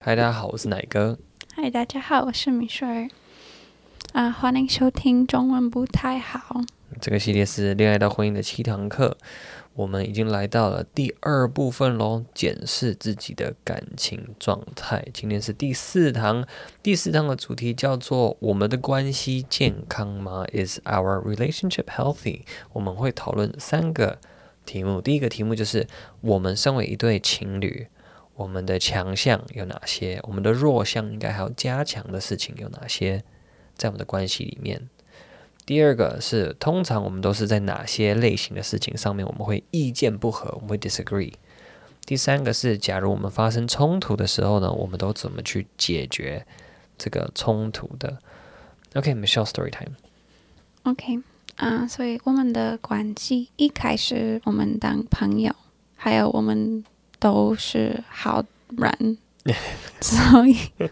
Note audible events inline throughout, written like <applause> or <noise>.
嗨，大家好，我是奶哥。嗨，大家好，我是米雪儿。啊，欢迎收听中文不太好。这个系列是恋爱到婚姻的七堂课，我们已经来到了第二部分喽，检视自己的感情状态。今天是第四堂，第四堂的主题叫做“我们的关系健康吗？”Is our relationship healthy？我们会讨论三个题目。第一个题目就是我们身为一对情侣，我们的强项有哪些？我们的弱项应该还要加强的事情有哪些？在我们的关系里面。第二个是，通常我们都是在哪些类型的事情上面我们会意见不合，我们会 disagree。第三个是，假如我们发生冲突的时候呢，我们都怎么去解决这个冲突的？OK，Michelle story time。OK，啊、所以我们的关系一开始我们当朋友，还有我们都是好人，所以 <laughs> I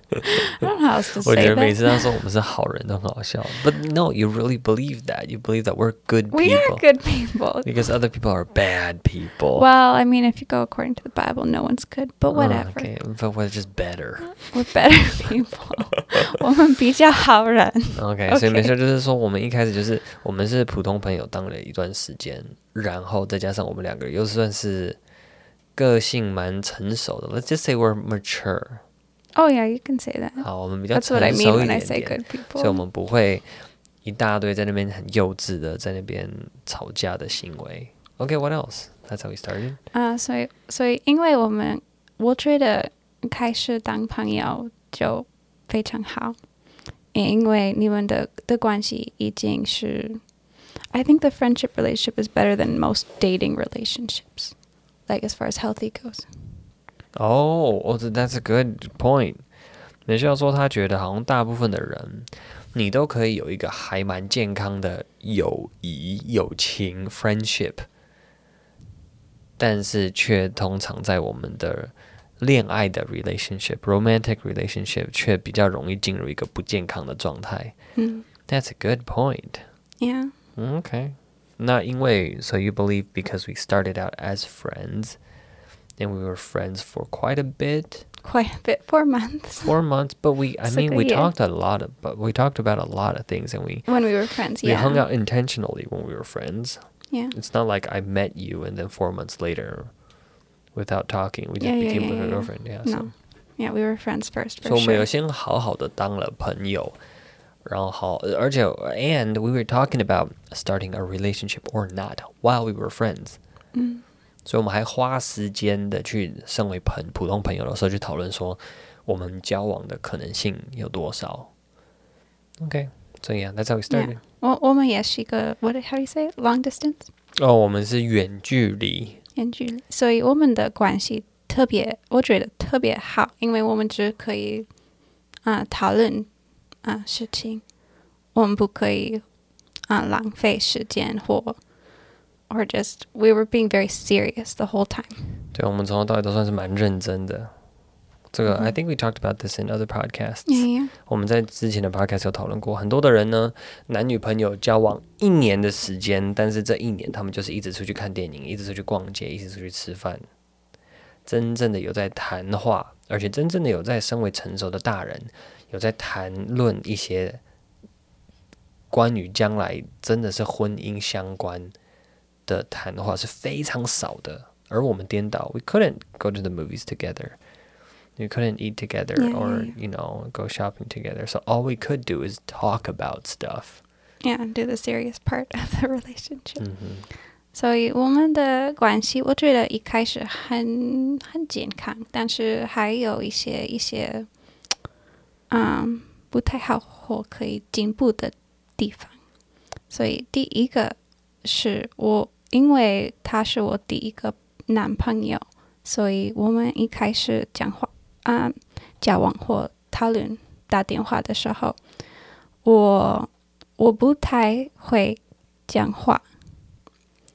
don't know how else to 我觉 say 得每 that. 次他说我们是好人都很好笑，But no, you really believe that. You believe that we're good We are people good people. because other people are bad people. Well, I mean, if you go according to the Bible, no one's good, but Uh, whatever. okay, but we're just better. <laughs> We're better people. <laughs> 我们比较好人。 OK，, OK 所以没事，就是说我们一开始就是我们是普通朋友当了一段时间，然后再加上我们两个又算是 个性蛮成熟的。Let's just say we're mature。 Oh yeah, you can say that. 好，我们比较 That's 成 what I 熟 mean 一 when I 点 say 点， good 所以我 people. 们不会一大堆在那边很幼稚的在那边吵架的行为。OK，what、else? That's how we started. 啊、所以所以因为我们我觉得开始当朋友就非常好，因为你们的的关系已经是，I think the friendship relationship is better than most dating relationships, like as far as healthy goes. 哦，哦，这 That's a good point。美笑说，他觉得好像大部分的人，你都可以有一个还蛮健康的友谊、友情 （friendship），但是却通常在我们的恋爱的 relationship、romantic relationship 却比较容易进入一个不健康的状态。嗯 That's a good point. ，Yeah. Okay. 那因为 so you believe because we started out as friends and we were friends for quite a bit, Quite a bit, four months four months, but we I It's mean like a we year. talked a lot of but we talked about a lot of things and we when we were friends. we Yeah. hung out intentionally when we were friends. Yeah. It's not like I met you and then 4 months later without talking we just Yeah, yeah, became yeah, boyfriend yeah. girlfriend. Yeah. No. So Yeah, we were friends first 所 for 以我们有 sure. 先好好的当了朋友， 然后而且 and we were talking about starting a relationship or not while we were friends，嗯所以我们还花时间的去身为朋普通朋友的时候去讨论说我们交往的可能性有多少。OK，so yeah, that's how we started. 我我们也是一个 what how do you say it? long distance 哦，我们是远距离，远距离，所以我们的关系特别，我觉得特别好，因为我们只可以啊、讨论 啊、事情，我们不可以啊、浪费时间或 or just we were being very serious the whole time. 对，我们从头到尾都算是蛮认真的。这个、嗯 I think we talked about this in other podcasts. 我们在之前的 podcast 有讨论过，很多的人呢，男女朋友交往一年的时间，但是这一年他们就是一直出去看电影，一直出去逛街，一直出去吃饭，真正的有在谈话，而且真正的有在身为成熟的大人，有在谈论一些关于将来真的是婚姻相关的谈话是非常少的。而我们颠倒，we couldn't go to the movies together. We couldn't eat together or, you know, go shopping together. So all we could do is talk about stuff. Yeah, and do the serious part of the relationship. 嗯哼，所以我们的关系，我觉得一开始很很健康，但是还有一些一些，嗯，不太好或可以进步的地方。所以第一个是我，因为他是我第一个男朋友，所以我们一开始讲话，啊、交往或讨论打电话的时候，我我不太会讲话。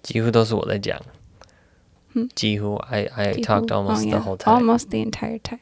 几乎都是我在讲。嗯几乎 I I talked almost oh, the whole time. almost the entire time.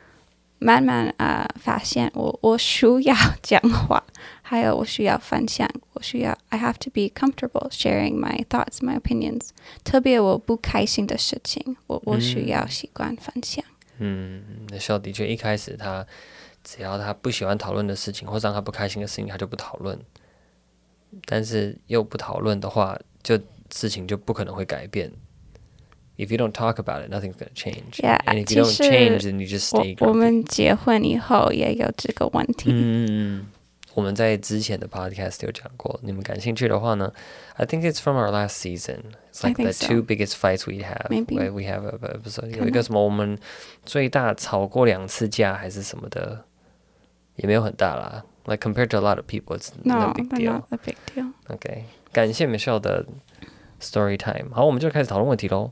慢慢呃发现我我需要讲话，还有我需要分享，我需要 I have to be comfortable sharing my thoughts, my opinions。特别我不开心的事情，我我需要习惯分享。嗯，那时候的确一开始他只要他不喜欢讨论的事情，或者让他不开心的事情，他就不讨论。但是又不讨论的话，就事情就不可能会改变。If you don't talk about it, nothing's gonna change. Yeah， and if you don't 其实 change, then you just 我 stay. 我 grumpy. 们结婚以后也有这个问题。嗯嗯嗯，我们在之前的 podcast 有讲过，你们感兴趣的话呢，I think it's from our last season. It's I like the think so. two biggest fights we have. Maybe. where we have a a episode. 可能有一个什么我们最大吵过两次架还是什么的，也没有很大啦。Like compared to a lot of people, it's no No, big but deal. not a big deal. OK，感谢 Michelle 的 story time。好，我们就开始讨论问题喽。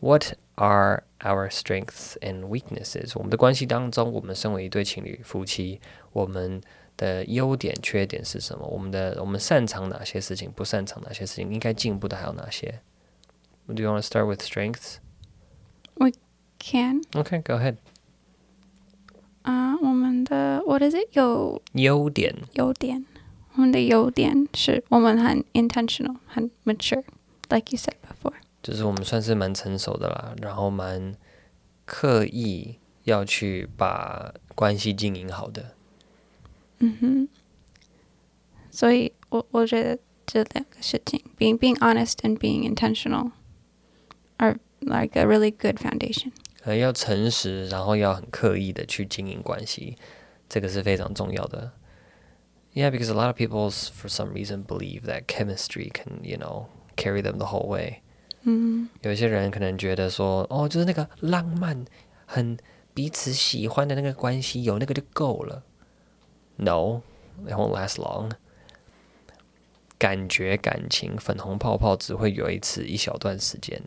What are our strengths and weaknesses？我们的关系当中，我们身为一对情侣夫妻，我们的优点、缺点是什么？我们的我们擅长哪些事情？不擅长哪些事情？应该进步的还有哪些？Do you want to start with strengths? Can OK, go ahead. 啊、我们的 what is it 有优点，优点，我们的优点是我们很 intentional，很 mature，like you said before。 就是我们算是蛮成熟的啦，然后蛮刻意要去把关系经营好的。嗯哼，所以我我觉得这两个事情，being being honest and being intentional are like a really good foundation。呃，要诚实，然后要很刻意的去经营关系，这个是非常重要的。Yeah, because a lot of people, for some reason, believe that chemistry can, you know, carry them the whole way. 嗯有一些人可能觉得说，哦，就是那个浪漫、很彼此喜欢的那个关系，有那个就够了。No, it won't last long. 感觉、感情、粉红泡泡只会有一次一小段时间，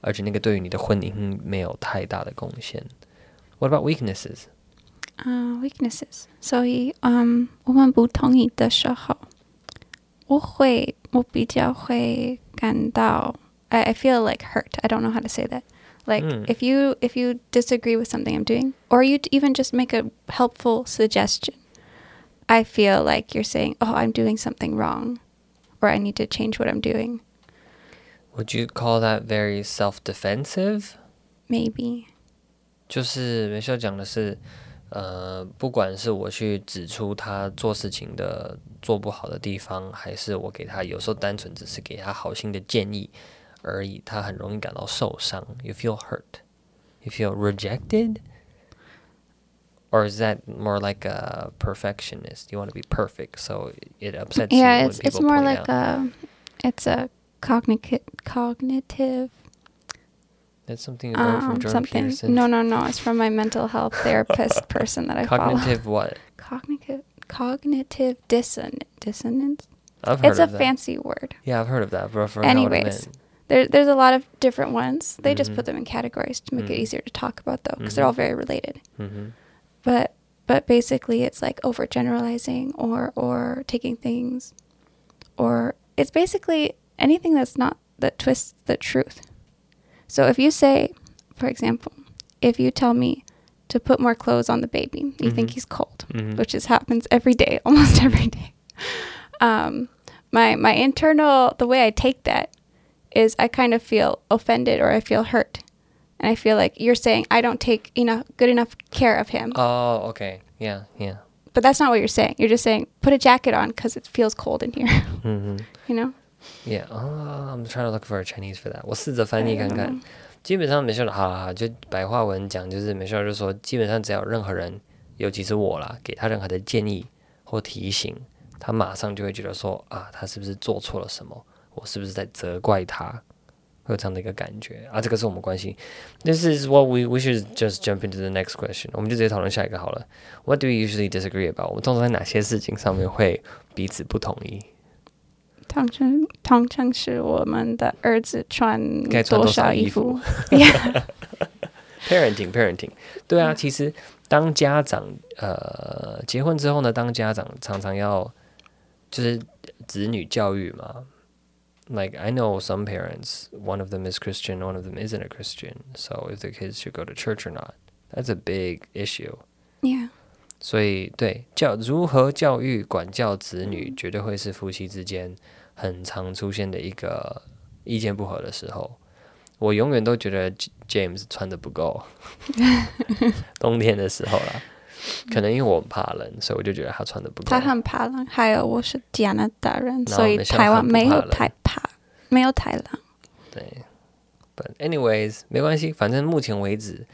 而且那个对于你的婚姻没有太大的贡献。What about weaknesses? 啊、weaknesses。所以嗯，我们不同意的时候，我会我比较会感到 I I feel like hurt. I don't know how to say that. Like Mm. if you if you disagree with something I'm doing, or you d- even just make a helpful suggestion, I feel like you're saying, "Oh, I'm doing something wrong," or I need to change what I'm doing. Would you call that very self-defensive? Maybe. 就是梅秀讲的是，呃，不管是我去指出他做事情的做不好的地方，还是我给他有时候单纯只是给他好心的建议 而已，他很容易感到受伤。You feel hurt, you feel rejected, or is that more like a perfectionist? You want to be perfect, so it upsets you yeah, when it's it's people more point like out. a it's a cognitive cognitive That's something you learned from um, Jordan something. Peterson. No, no, no. It's from my mental health <laughs> therapist person that I follow. Cognitive what? Cognitive cognitive disson- dissonance. I've heard It's a of that. fancy word. Yeah, I've heard of that, but I forgot what it Anyways, meant. there, there's a lot of different ones. They just Mhm. put them in categories to make it Mhm. easier to talk about, though, because Mhm. they're all very related. hmm But but basically, it's like overgeneralizing or or taking things, or it's basically anything that's not that twists the truth. So if you say, for example, if you tell me to put more clothes on the baby, you think Mhm. he's cold, hmm which is happens every day, <laughs> almost every day. Um, my my internal the way I take that is I kind of feel offended or I feel hurt, and I feel like you're saying I don't take enough good enough care of him. Oh, okay. Yeah, yeah. But that's not what you're saying. You're just saying put a jacket on because it feels cold in here. <laughs> hmm you know? Yeah. Oh, I'm trying to look for a Chinese for that. 我试着翻译看 I don't 看 know.。基本上美秀的，好好好，就白话文讲，就是美秀就说，基本上只要有任何人，尤其是我啦，给他任何的建议或提醒，他马上就会觉得说啊，他是不是做错了什么？ 我是不是在责怪他？会有这样的一个感觉啊，这个是我们关心。This is what we we should just jump into the next question。我们就直接讨论下一个好了。What do we usually disagree about？我们通常在哪些事情上面会彼此不同意？通常通常是我们的儿子穿该穿多少少衣服服 <laughs> Yeah. <laughs> parenting parenting，对啊，其实当家长呃结婚之后呢，当家长常常要就是子女教育嘛。Like I know some parents, one of them is Christian, one of them isn't a Christian. So if the kids should go to church or not, that's a big issue. Yeah. 所以对教如何教育管教子女，绝对会是夫妻之间很常出现的一个意见不合的时候。我永远都觉得 James 穿的不够，冬天的时候啦， <laughs> 可能因为我很怕冷，所以我就觉得他穿的不够。他很怕冷，还有我是加拿大人，所以台湾没有太怕，没有太冷。对，But anyways，没关系，反正目前为止，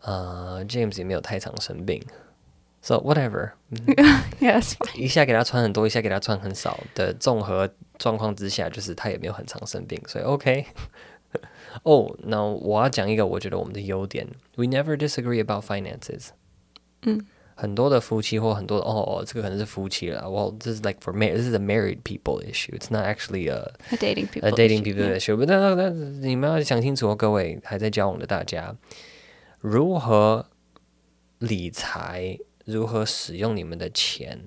呃，James 也没有太常生病，so whatever，Yes, <laughs> 一下给他穿很多，一下给他穿很少的综合状况之下，就是他也没有很常生病，所以 OK。<laughs> 哦，那我要讲一个我觉得我们的优点，We never disagree about finances。嗯，很多的夫妻或很多的哦，这个可能是夫妻了。Well, this is like for married. This is a married people issue. It's not actually a A dating people. a dating issue, people issue. 但那那你们要想清楚哦，各位还在交往的大家，如何理财，如何使用你们的钱，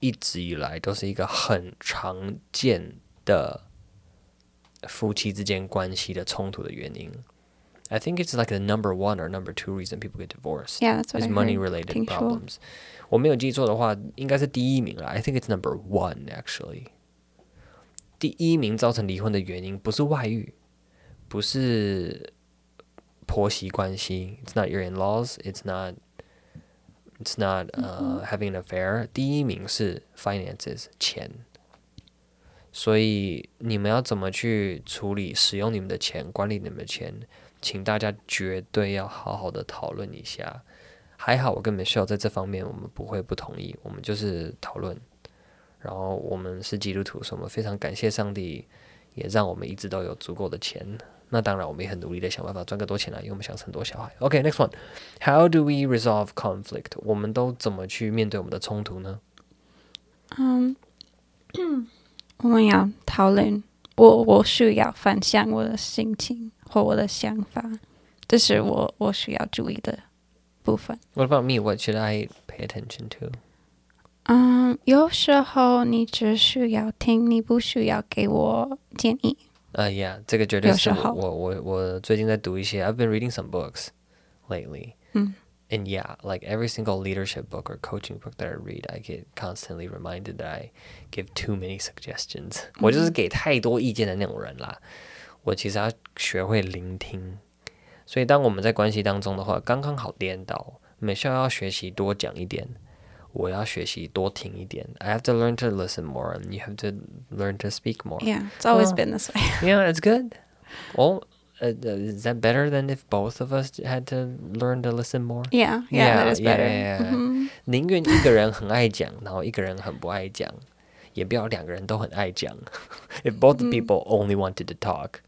一直以来都是一个很常见的夫妻之间关系的冲突的原因。I think it's like the number one or number two reason people get divorced. Yeah, that's what is I money heard. related 听说 problems. 我没有记错的话，应该是第一名了。I think it's number one actually. 第一名造成离婚的原因不是外遇，不是婆媳关系。It's not your in-laws. It's not. It's not uh, having an affair. 第一名是 finances 钱。所以你们要怎么去处理、使用你们的钱、管理你们的钱， 请大家绝对要好好的讨论一下。还好我跟 Michelle 在这方面我们不会不同意，我们就是讨论。然后我们是基督徒，所以我们非常感谢上帝，也让我们一直都有足够的钱。那当然，我们也很努力的想办法赚更多钱来，因为我们想生很多小孩。OK，next、one，How do we resolve conflict？我们都怎么去面对我们的冲突呢？嗯，<clears throat> 我们要讨论，我我需要分享我的心情 或我的想法，这是我我需要注意的部分。 What about me? What should I pay attention to? 嗯，有时候你只需要听，你不需要给我建议。呃、y e a h 这个绝对是我有时候我我我最近在读一些，I've been reading some books lately. 嗯 And yeah, like every single leadership book or coaching book that I read, I get constantly reminded that I give too many suggestions. 我就是给太多意见的那种人啦。 我其实要学会聆听，所以当我们在关系当中的话，刚刚好颠倒。美校要学习多讲一点，我要学习多听一点。I have to learn to listen more, and you have to learn to speak more. Yeah, it's always Oh. been this way. <laughs> Yeah, it's good. Well, uh, uh, is that better than if both of us had to learn to listen more? Yeah, yeah, Yeah, that is better. yeah, yeah. 嗯宁愿一个人很爱讲，然后一个人很不爱讲，也不要两个人都很爱讲。if <laughs> both people only wanted to talk,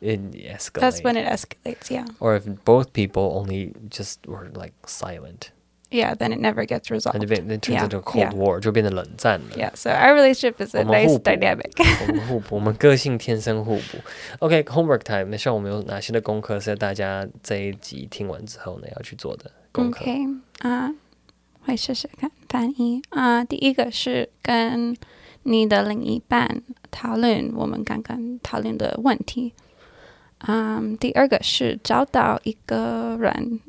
it escalates. That's when it escalates. Yeah, or if both people only just were like silent, yeah. Then it never gets and resolved. it, be- it turns Yeah, into a cold yeah. war，就变成冷战了。 Yeah, so our relationship is a 我们 nice 互补 dynamic. 我们互补，我们个性天生互补。OK，homework、time，那像我们有哪些的功课是大家这一集听完之后呢要去做的功课 OK，啊、会试试看翻译啊、第一个是跟你的另一半讨论我们刚刚讨论的问题。 嗯，第二个是找到一个人，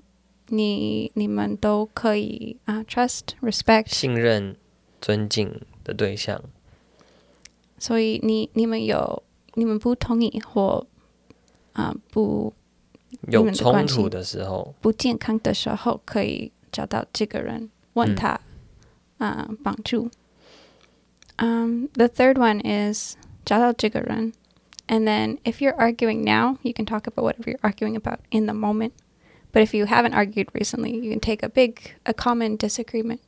你你们都可以啊、trust respect，信任、尊敬的对象。所以你你们有你们不同意或啊、不有冲突的时候，不健康的时候，可以找到这个人，问嗯他，啊、帮助。Um, the third one is 找到这个人, and then if you're arguing now, you can talk about whatever you're arguing about in the moment. But if you haven't argued recently, you can take a big, a common disagreement,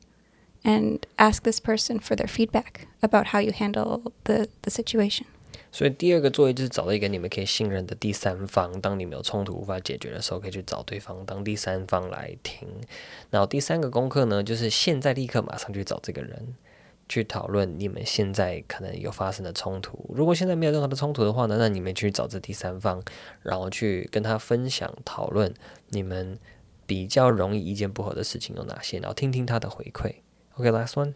and ask this person for their feedback about how you handle the the situation. 所以第二个作业就是找到一个你们可以信任的第三方。当你们有冲突无法解决的时候，可以去找对方当第三方来听。然后第三个功课呢，就是现在立刻马上去找这个人， 去讨论你们现在可能有发生的冲突。如果现在没有任何的冲突的话呢，那你们去找这第三方，然后去跟他分享讨论你们比较容易意见不合的事情有哪些，然后听听他的回馈。OK，last、one。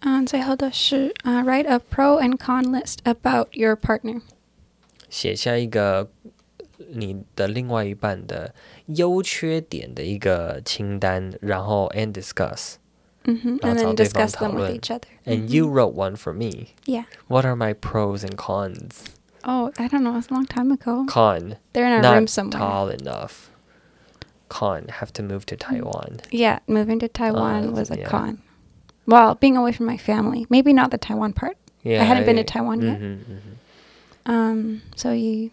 嗯，最后的是啊、w r i t e a pro and con list about your partner。写下一个你的另外一半的优缺点的一个清单，然后 and discuss。嗯哼，and 然后找 then 对方 discuss 讨 them with 论 each other。 And you wrote one for me. Yeah. What are my pros and cons? Oh, I don't know. It's a long time ago. Con, They're in a not room somewhere. tall enough. Con, have to move to Taiwan. Yeah, moving to Taiwan Uh, was a yeah. con. Well, being away from my family. Maybe not the Taiwan part. Yeah, I hadn't been to Taiwan yet. 嗯哼嗯哼 Um, 所以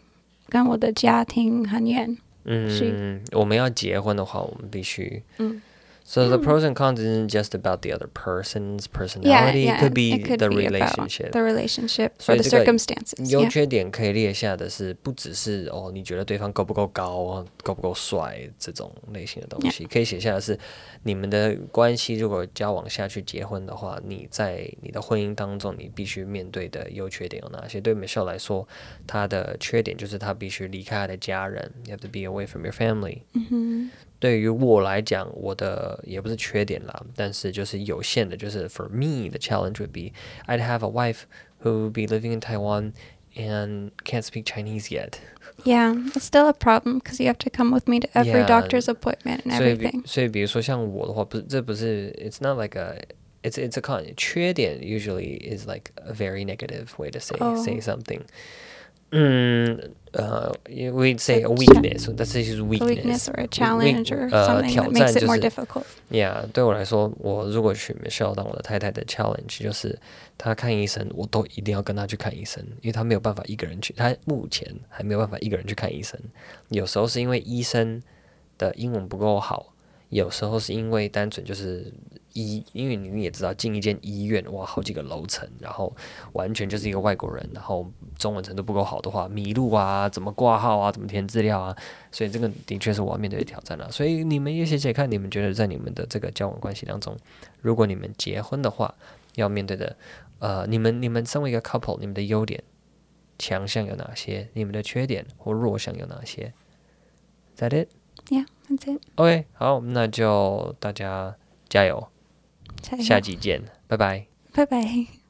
跟我的家庭很远。是嗯，我们要结婚的话，我们必须。嗯 So the pros and cons isn't just about the other person's Yeah, personality. yeah. It could be it could the be about relationship. the relationship 所 or 以 the 这个 circumstances. 优 Yeah. 缺点可以列下的是，不只是哦，你觉得对方够不够高，够不够帅这种类型的东西，可以写下的是，你们的关系如果交往下去结婚的话，你在你的婚姻当中，你必须面对的优缺点有哪些？对 Michelle 来说，她的缺点就是她必须离开她的家人，you have to be away from your family。 对于我来讲，我的也不是缺点啦，但是就是有限的，就是 for me the challenge would be I'd have a wife who would be living in Taiwan and can't speak Chinese yet. Yeah, it's still a problem because you have to come with me to every Yeah. doctor's appointment and 所以比 everything. 所以比如说像我的话，不是这不是 it's not like a it's it's a con 缺点 usually is like a very negative way to say Oh. say something. 嗯呃、we'd say a weakness. That's his weakness. weakness or a challenge or 呃 something 挑 that 战 makes 就 it more 是 difficult. Yeah，对我来说，我如果去 Michelle 当我的太太的 challenge 就是，她看医生，我都一定要跟她去看医生，因为她没有办法一个人去，她目前还没有办法一个人去看医生。有时候是因为医生的英文不够好，有时候是因为单纯就是医，因为你们也知道进一间医院哇，好几个楼层，然后完全就是一个外国人，然后中文程度不够好的话，迷路啊，怎么挂号啊，怎么填资料啊，所以这个的确是我要面对的挑战了。所以你们也写写看，你们觉得在你们的这个交往关系当中，如果你们结婚的话，要面对的，呃，你们你们身为一个 couple，你们的优点、强项有哪些？你们的缺点或弱项有哪些 that it? Yeah, that's it. OK，好，那就大家加油，下集见拜拜。拜拜。